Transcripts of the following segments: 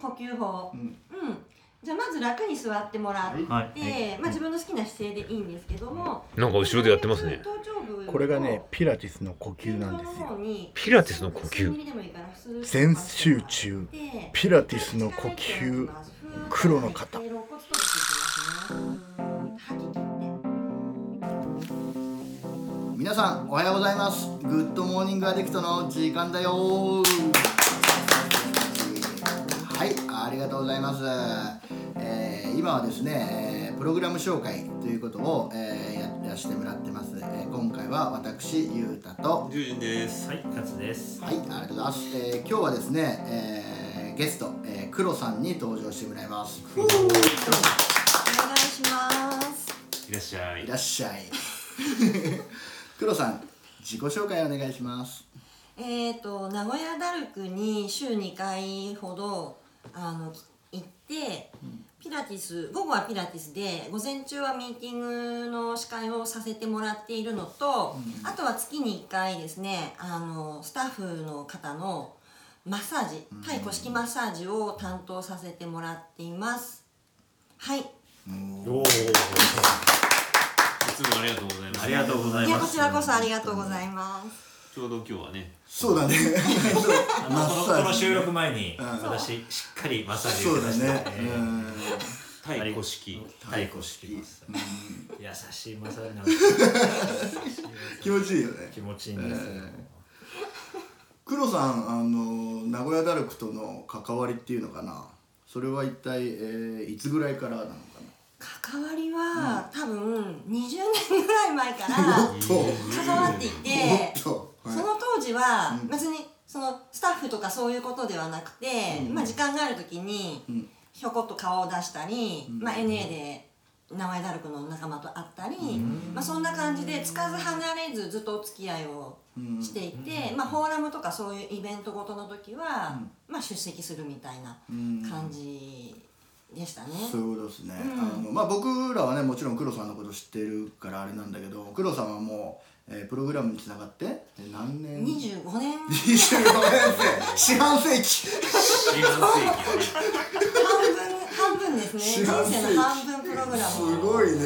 呼吸法。うん。うん。じゃあまず楽に座ってもらって、はい。まあ、自分の好きな姿勢でいいんですけども。なんか後ろでやってますね。頭頂部のこれがねピラティスの呼吸なんですよ。にピラティスの呼吸。全集中。でピラティスの呼吸。黒の方。皆さんおはようございます。 Good Morning Addict の時間だよはいありがとうございます、えー今はですねえープログラム紹介ということを、えーややらせてもらってます、えー今回は私ゆうたと十人です。はい、勝です。はいありがとうございます、えー今日はですね、えーゲスト、えー、黒さんに登場してもらいます。お願いします。いらっしゃい。いらっしゃい。黒さん自己紹介お願いします。えー、と名古屋ダルクに週2回ほどあの行って、ピラティス午後はピラティスで午前中はミーティングの司会をさせてもらっているのと、あとは月に1回ですねあのスタッフの方のマッサージ対古式マッサージを担当させてもらっていますはいおお。いつもありがとうございます。ありがとうございいやます。こちらこそありがとうございますちょうど今日はね、そうだね。あのこのこの収録前にうん。私しっかりマッサージそうだ受けました。ね。えーうん式。太鼓式マッサージ。優しいマッサージなんです。気持ちいいよね。気持ちいいんですよ。黒さんあの名古屋ダルクとの関わりっていうのかな？それは一体、えーいつぐらいからなのか関わりは、多分20年ぐらい前からな おっと。関わっていておっと、はいその当時はうん。別にそのスタッフとかそういうことではなくて、うん。まあ、時間がある時にうん。ひょこっと顔を出したり、うん。まあ、NA で名前ダルクの仲間と会ったり、まあ、そんな感じでつかず離れずずっとお付き合いをうん。していて、まあ、フォーラムとかそういうイベントごとの時は、まあ、出席するみたいなうん。感じでしたね。そういうことですね、うん。あのまあ、僕らはねもちろん黒さんのこと知ってるからあれなんだけど黒さんはもう、えープログラムにつながってえー何年？25年25年。生四半世紀四半世紀。半分。半分ですね。人四半世紀。生の半分プログラムすごいね。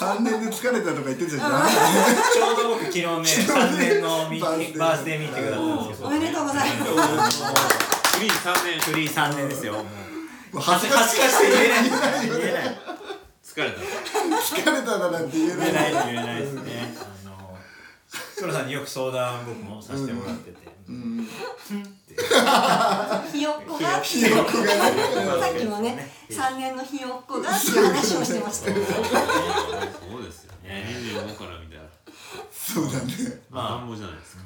3年で疲れたとか言ってたじゃん。ちょうど僕昨日ね三年のミーバースデーバースデーミーティングだったんですけど。おめでとうございます。フリー三年。フリー三年ですよ。もうもう恥ずかし恥ずかしかして言えない言えない疲れた。疲れただなんて言えない言えない言えないですね。あの黒さんによく相談僕もさせてもらってて。ひよっこが記憶がさっきもね3年のひよっこがっていう話をしてましたそうですよね。二十五から見たら。そうだねまあ乱暴じゃないですか。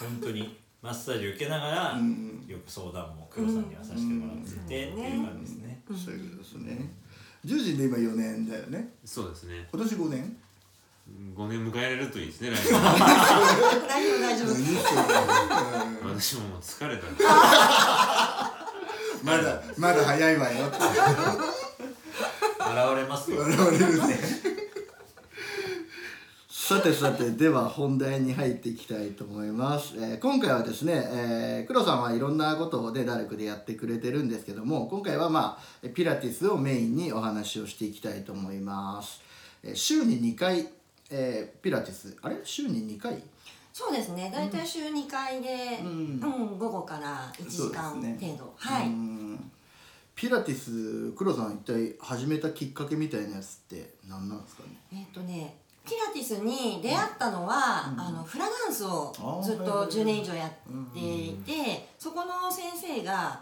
本当にマッサージ受けながら、うんよく相談も黒さんにはさせてもらってて、っていう感じですね。そういうことですね10時で今4年だよねそうですね。今年5年？五年迎えられるといいですね。来年大丈夫大丈夫私ももう疲れた。まだまだ早いわよって現れますよ。笑われるねさてさてでは本題に入っていきたいと思います、えー今回はですね、えー、黒さんはいろんなことでダルクでやってくれてるんですけども今回はまあピラティスをメインにお話をしていきたいと思います、えー週に2回、えーピラティス。あれ？週に2回？そうですね。大体週2回で、ううんん午後から1時間程度、はい、うん。ピラティス黒さん一体始めたきっかけみたいなやつって何なんですかね？えっ、とねピラティスに出会ったのは、あのフラダンスをずっと10年以上やっていて、そこの先生が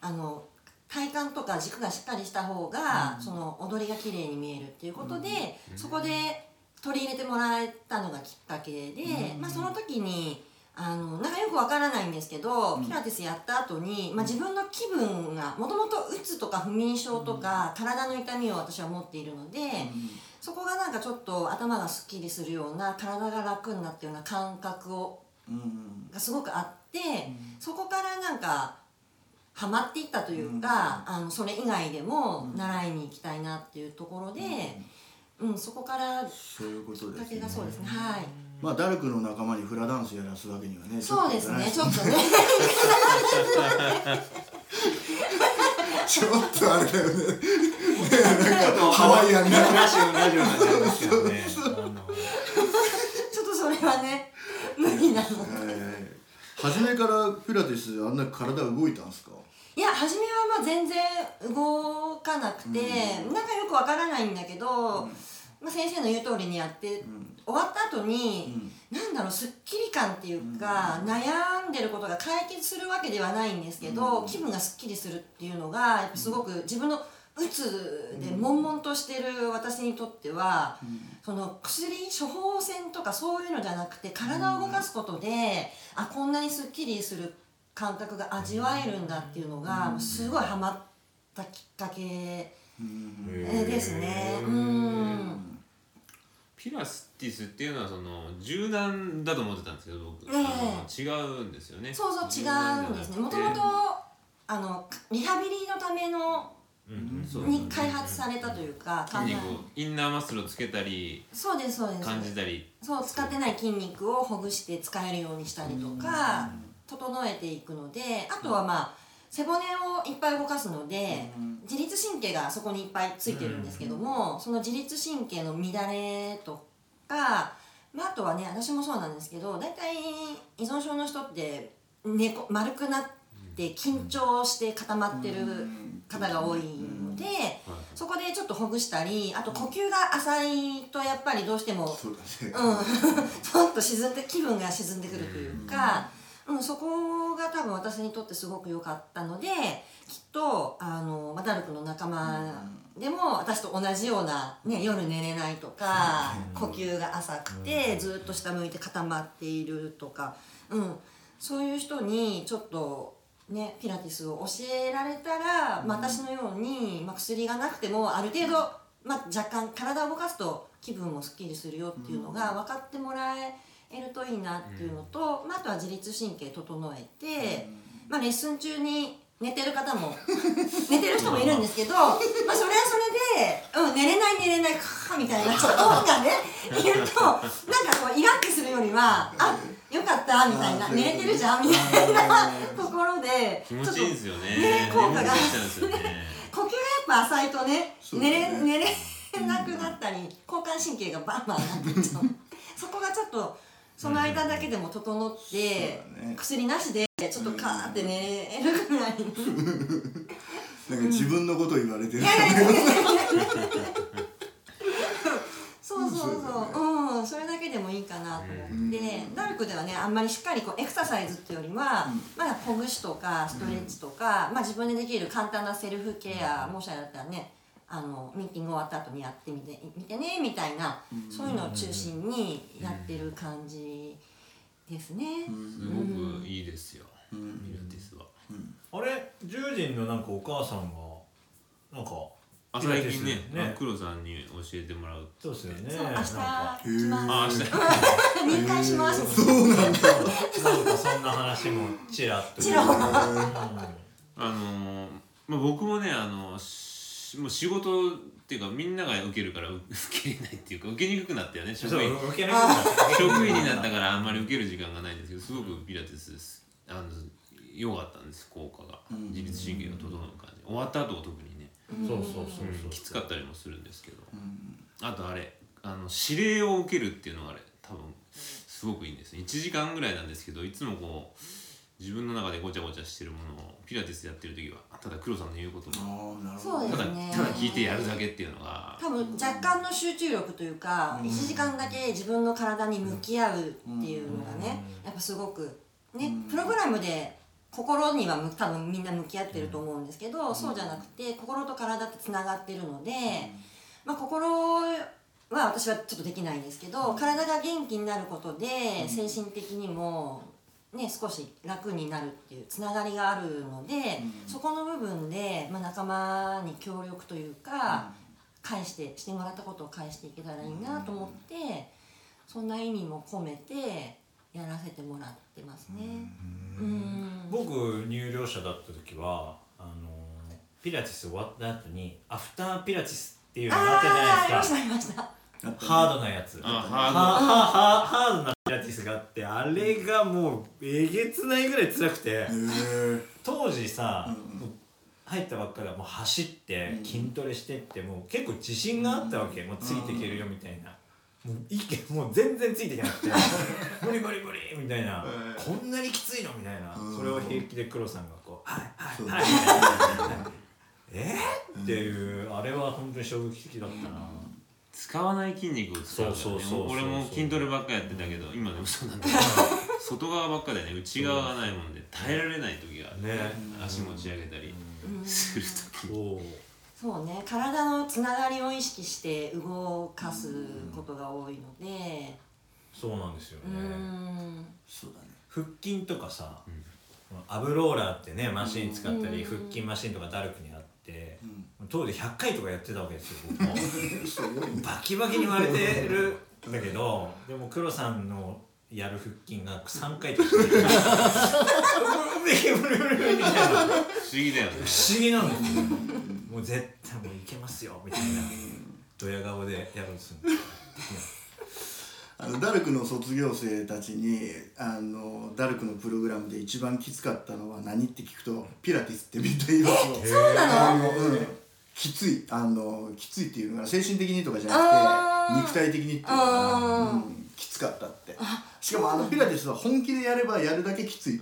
あの体幹とか軸がしっかりした方が、その踊りが綺麗に見えるっていうことで、そこで取り入れてもらえたのがきっかけで、まあ、その時にあのなんかよくわからないんですけど、ピラティスやった後に、まあ、自分の気分がもともとうつとか不眠症とか、体の痛みを私は持っているので、なんかちょっと頭がすっきりするような体が楽になったような感覚をうんがすごくあって、そこからなんかハマっていったというか、あのそれ以外でも習いに行きたいなっていうところで、うんそこからきそういうことですね。けがそうですね。はい。まあダルクの仲間にフラダンスやらすわけにはねそうですねちょっとね。ちょっと あれだよねねなんかハワイアンなラジオラジオになっちゃうん。ですけどねちょっとそれはね無理なのえー初めからピラティスあん。な体動いたん。ですかいや初めはまあ全然動かなくて、なん。かよくわからないん。だけど、まあ、先生の言う通りにやって、終わった後に、なん。だろうすっきり感っていうか、悩ん。でることが解決するわけではないん。ですけど、気分がすっきりするっていうのがすごく自分のうつで悶々としてる私にとっては、その薬処方箋とかそういうのじゃなくて体を動かすことで、あこんなにすっきりする感覚が味わえるんだっていうのがすごいハマったきっかけですね。うん。ピラティスっていうのはその柔軟だと思ってたんですけど僕、ええ。あの違うんですよね。そうそう違うんですね。もともとあのリハビリのためのに開発されたというか、筋肉をインナーマッスルをつけたりそうですそうです。感じたり。そう使ってない筋肉をほぐして使えるようにしたりとか整えていくのであとはまあ背骨をいっぱい動かすので自律神経がそこにいっぱいついてるんですけどもその自律神経の乱れとか、まあ、あとはね私もそうなんですけど大体依存症の人って猫丸くなって緊張して固まってる方が多いのでそこでちょっとほぐしたりあと呼吸が浅いとやっぱりどうしてもそうだね。うん、ちょっと沈んで気分が沈んでくるというか、うん、そこが多分私にとってすごく良かったのできっとあのマダルクの仲間でも私と同じような、ね、夜寝れないとか呼吸が浅くてずっと下向いて固まっているとか、うん、そういう人にちょっと。ね、ピラティスを教えられたら、まあ私のように、まあ、薬がなくてもある程度、まあ、若干体を動かすと気分もすっきりするよっていうのが分かってもらえるといいなっていうのと、まあ、あとは自律神経整えて、まあ、レッスン中に寝てる方も 寝てる人もいるんですけど、まあ、それはそれで、うん、寝れない寝れないカーみたいな人がね いるとなんかこうイラッとするよりはあよかったみたいな寝れてるじゃんみたいなで気持ちいいんですよね。ね。効果がね。呼吸がやっぱ浅いとね寝れ寝れなくなったり交感神経がバンバンなってっちゃう。そこがちょっとその間だけでも整って、ね。薬なしでちょっとカーって寝れるぐらいなんか自分のこと言われてる、そうそうそう、うん、それだけでもいいかなと思って、ダルクではねあんまりしっかりこうエクササイズっていうよりは、まだほぐしとかストレッチとか、まあ、自分でできる簡単なセルフケア、もしあれだったらねあのミーティング終わった後にやってみてみてねみたいな、そういうのを中心にやってる感じですね。すごくいいですよ、ピラティスは。あれ10人のなんかお母さんがなんかあ最近ねね。あ黒さんに教えてもらうそうですよね。そう明日。来ます。あ明日。入会します。なんかそんな話もちらっと。ちらほら。うん。あのーまあ、僕もねあのしもう仕事っていうかみんなが受けるからう受けれないっていうか受けにくくなったよね職そう員受けなくなった。職員になったからあんまり受ける時間がないんですけどすごくピラティスですあの良かったんです効果が。自律神経が整う感じ。終わった後は特に。ね、そうそうそうそう。きつかったりもするんですけど、あとあれあの指令を受けるっていうのがあれ多分すごくいいんですね。1時間ぐらいなんですけどいつもこう自分の中でごちゃごちゃしてるものをピラティスやってる時はただ黒さんの言うこともそうでただすね。ただ聞いてやるだけっていうのが多分若干の集中力というか、1時間だけ自分の体に向き合うっていうのがね、やっぱすごくね、プログラムで心にはむ多分みんな向き合ってると思うんですけど、そうじゃなくて心と体ってつながってるので、まあ心は私はちょっとできないんですけど、体が元気になることで精神的にもね、少し楽になるっていうつながりがあるので、そこの部分で、まあ、仲間に協力というか、返してしてもらったことを返していけたらいいなと思って、そんな意味も込めてやらせてもらってますね。うん。僕入寮者だった時はあのピラティス終わった後にアフターピラティスっていうのがあったじゃないですか。ましたありました。ハードなやつ。あハード。なピラティスがあってあれがもうえげつないぐらい辛くて当時さ、入ったばっかでもう走って筋トレしてってもう結構自信があったわけ、もうついていけるよみたいな、もういけもう全然ついていけなくて 無理無理無理みたいな、えーこんなにきついの？みたいな、うん。それを平気で黒さんがこう「はいはいはい」みたいなえ？ーっていうあれは本当に衝撃的だったな、使わない筋肉を使うから、ね、そうそうそうそう俺も筋トレばっかやってたけど今でもそうなんだけど 外側ばっかでね内側がないもんで耐えられない時がある、ね。足持ち上げたりする時うそうね。体のつながりを意識して動かすことが多いので。そうなんですようね、ん。そうだね。腹筋とかさ、アブローラーってねマシン使ったり、腹筋マシンとかダルクにあって、当時100回とかやってたわけですよ僕も。バキバキに割れてる。んだけどでも黒さんのやる腹筋が3回とか 不思議だよね。不思議なんですよもう絶対もういけますよみたいな。ドヤ顔でやろうとするんですあのダルクの卒業生たちにあのダルクのプログラムで一番きつかったのは何って聞くとピラティスってみんな言いますよ。そうなの、うん、きつい。あのきついっていうのが精神的にとかじゃなくて肉体的にっていうのかな、うん、きつかったって。しかもあのピラティスは本気でやればやるだけきつい、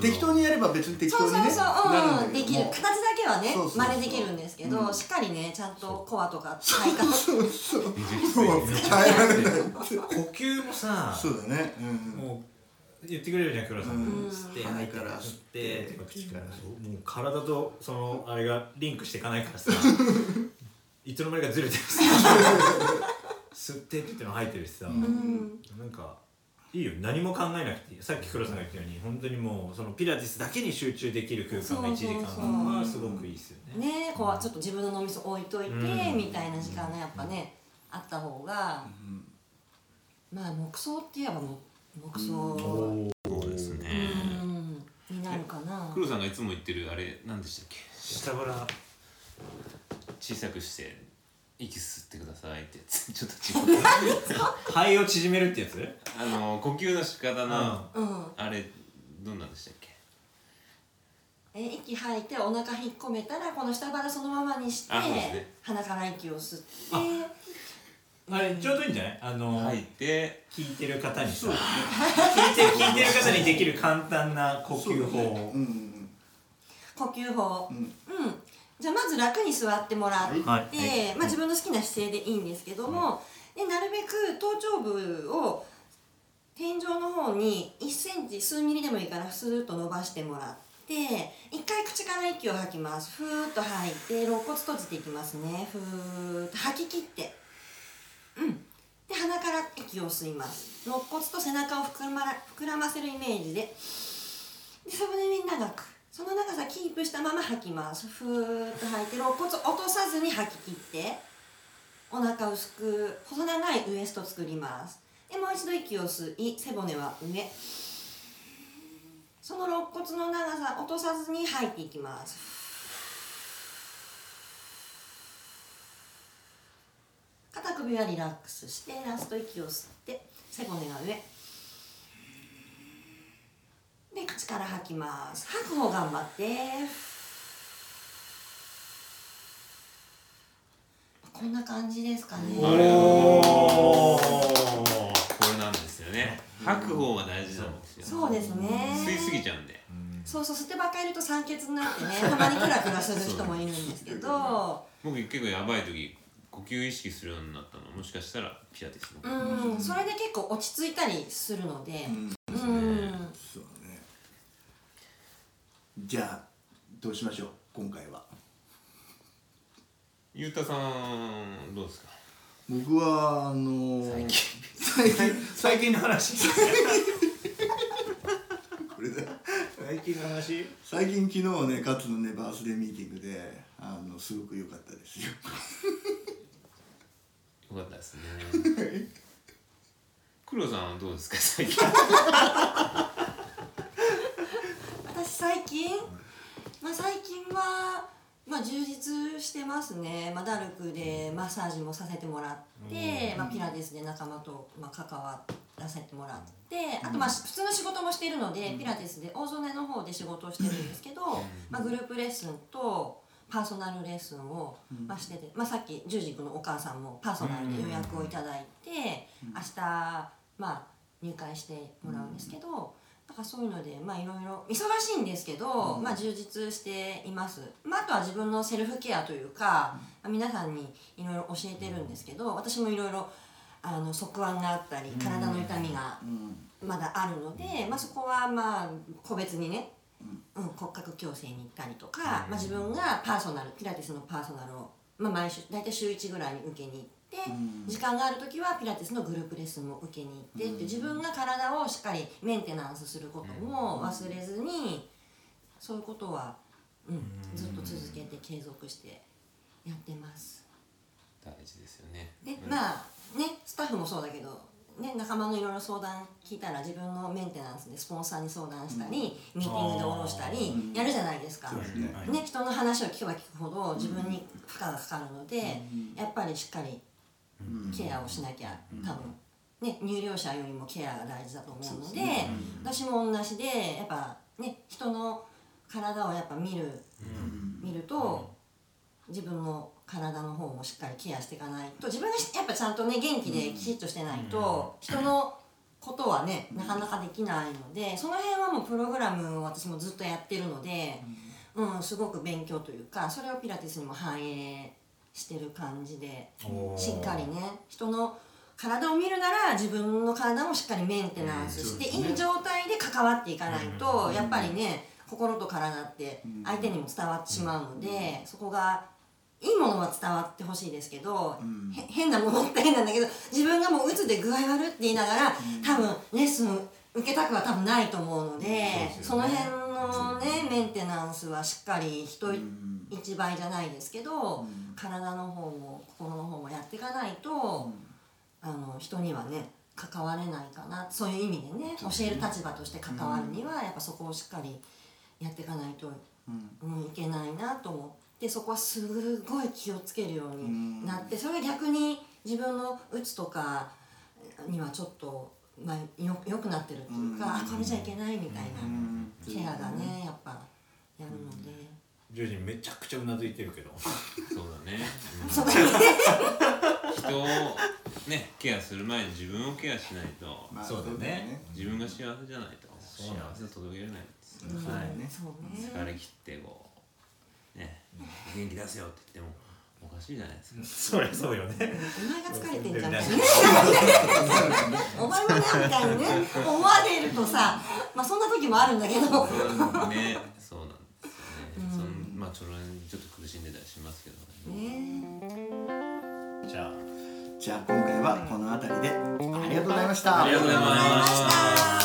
適当にやれば別に適当にねそうそうそう、なるうんだけども。きる。形だけはねそうそうそう。真似できるんですけど、うん。しっかりねちゃんとコアとか体幹そうそうめちゃくちゃもう耐えられない呼吸もさそうだね、うん、もう言ってくれるじゃん黒さん、うん。吸って鼻吐いてから吸って。とか口から。もう体とそのあれがリンクしていかないからさ いつの間にかずれてるしさ。吸ってって言っての吐いてるしさ、うん。なんかいいよ。何も考えなくていい。さっき黒さんが言ったように本当にもうそのピラティスだけに集中できる空間が1時間はすごくいいですよね。ねこうちょっと自分の脳みそ置いといて、うん。みたいな時間がやっぱねあった方が、まあ木葬って言えばも木葬、そうですね。うんになるかな。黒さんがいつも言ってるあれ何でしたっけ？下腹。小さくして息吸ってくださいってやつ。ちょっと違う 肺を縮めるってやつ？あの呼吸の仕方のうん。あれどんなんでしたっけ？え息吐いてお腹引っ込めたらこの下腹そのままにして、あそうですね。鼻から息を吸って。あれちょうどいいんじゃない？あの、吐いて。聞いてる方にさ。聞いてる聞いてる方にできる簡単な呼吸法を。うん呼吸法。ううんん、じゃあまず楽に座ってもらって、はい。はい。まあ、自分の好きな姿勢でいいんですけども、でなるべく頭頂部を天井の方に1センチ数ミリでもいいからスーッと伸ばしてもらって一回口から息を吐きます。ふーっと吐いて肋骨閉じていきますね。ふーっと吐き切って。うん。で鼻から息を吸います。肋骨と背中を膨らまら膨らませるイメージで。で背骨に長くその長さキープしたまま吐きます。ふーっと吐いて肋骨落とさずに吐き切ってお腹薄く細長いウエスト作ります。でもう一度息を吸い背骨は上。その肋骨の長さ落とさずに吐いていきます。肩首はリラックスしてラスト息を吸って背骨が上。で口から吐きます。吐く方頑張って。こんな感じですかね。おおこれなんですよね。吐く方が大事なんですよそうですね。吸いすぎちゃうんで。そうそう吸ってばっかりいると酸欠になってねたまにクラクラする人もいるんですけど。僕結構やばい時呼吸意識するようになったのもしかしたらピラティスのうんそれで結構落ち着いたりするので。うんそうだねじゃあどうしましょう今回は。ゆうたさんどうですか？僕はあのー、最近。最近の話。これだ。最近の話？最近昨日ね勝のねバースデーミーティングであのすごく良かったですよ。よかったですね。黒さんはどうですか？最近。私 最近？まあ最近はまあ充実してますね、まあ、ダルクでマッサージもさせてもらって、まあ、ピラティスで仲間とまあ関わっらせてもらってあとまあ普通の仕事もしているのでピラティスで大曽根の方で仕事をしてるんですけど、まあ、グループレッスンとパーソナルレッスンを、まあ、してて、まあ、さっき十字君のお母さんもパーソナルで予約をいただいて明日まあ入会してもらうんですけど。だからそういうのでまあいろいろ忙しいんですけど、まあ充実しています、まあ、あとは自分のセルフケアというか、まあ皆さんにいろいろ教えてるんですけど私もいろいろあの側腕があったり体の痛みがまだあるので、まあ、そこはまあ個別にね、うん、骨格矯正に行ったりとか、まあ、自分がパーソナルピラティスのパーソナルを、まあ、毎週大体週1ぐらいに受けに行って、時間がある時はピラティスのグループレッスンも受けに行ってって自分が体をしっかりメンテナンスすることも忘れずにそういうことは、うん、ずっと続けて継続してやってます。大事ですよね。で、まあねスタッフもそうだけど、ね、仲間のいろいろ相談聞いたら自分のメンテナンスでスポンサーに相談したり、ミーティングで下ろしたりやるじゃないですか、ね。人の話を聞けば聞くほど自分に負荷がかかるので、やっぱりしっかりケアをしなきゃ多分。ね、入寮者よりもケアが大事だと思うので私も同じでやっぱね人の体をやっぱ見る、見ると自分の体の方もしっかりケアしていかないと自分がしやっぱちゃんとね元気できちっとしてないと人のことはねなかなかできないのでその辺はもうプログラムを私もずっとやってるので、うん、すごく勉強というかそれをピラティスにも反映してる感じでしっかりね。人の体を見るなら自分の体もしっかりメンテナンスして、いい状態で関わっていかないと、やっぱりね心と体って相手にも伝わってしまうので、そこがいいものは伝わってほしいですけど、へ変なものって変なんだけど自分がもう鬱で具合悪って言いながら、多分レッスン受けたくは多分ないと思うので、その辺のねメンテナンスはしっかり人一倍じゃないですけど、体の方も心の方もやっていかないと、あの人にはね関われないかなそういう意味でね教える立場として関わるにはやっぱそこをしっかりやっていかないと、うん。いけないなと思ってそこはすごい気をつけるようになってそれが逆に自分のうつとかにはちょっと、まあ、よよくなってるっていうか、あこれじゃいけないみたいな。ケアがねやっぱやるので。ジョージめちゃくちゃうなずいてるけど。そうだね、うん人をねケアする前に自分をケアしないと。そうだね。自分が幸せじゃないと。幸せを届けれないんですよ、うん。はい。ね。疲れ切ってこう。ね。元気出せよって言ってもしいじゃないですか。そりゃそうよね。お前が疲れてんじゃん。ね お前もねみたいにね思われるとさまあそんな時もあるんだけど。ね。そうなんですよね、そのまあちょろにちょっと苦しんでたりしますけどね。じゃあ。じゃあ今回はこの辺りで。ありがとうございました。ありがとうございました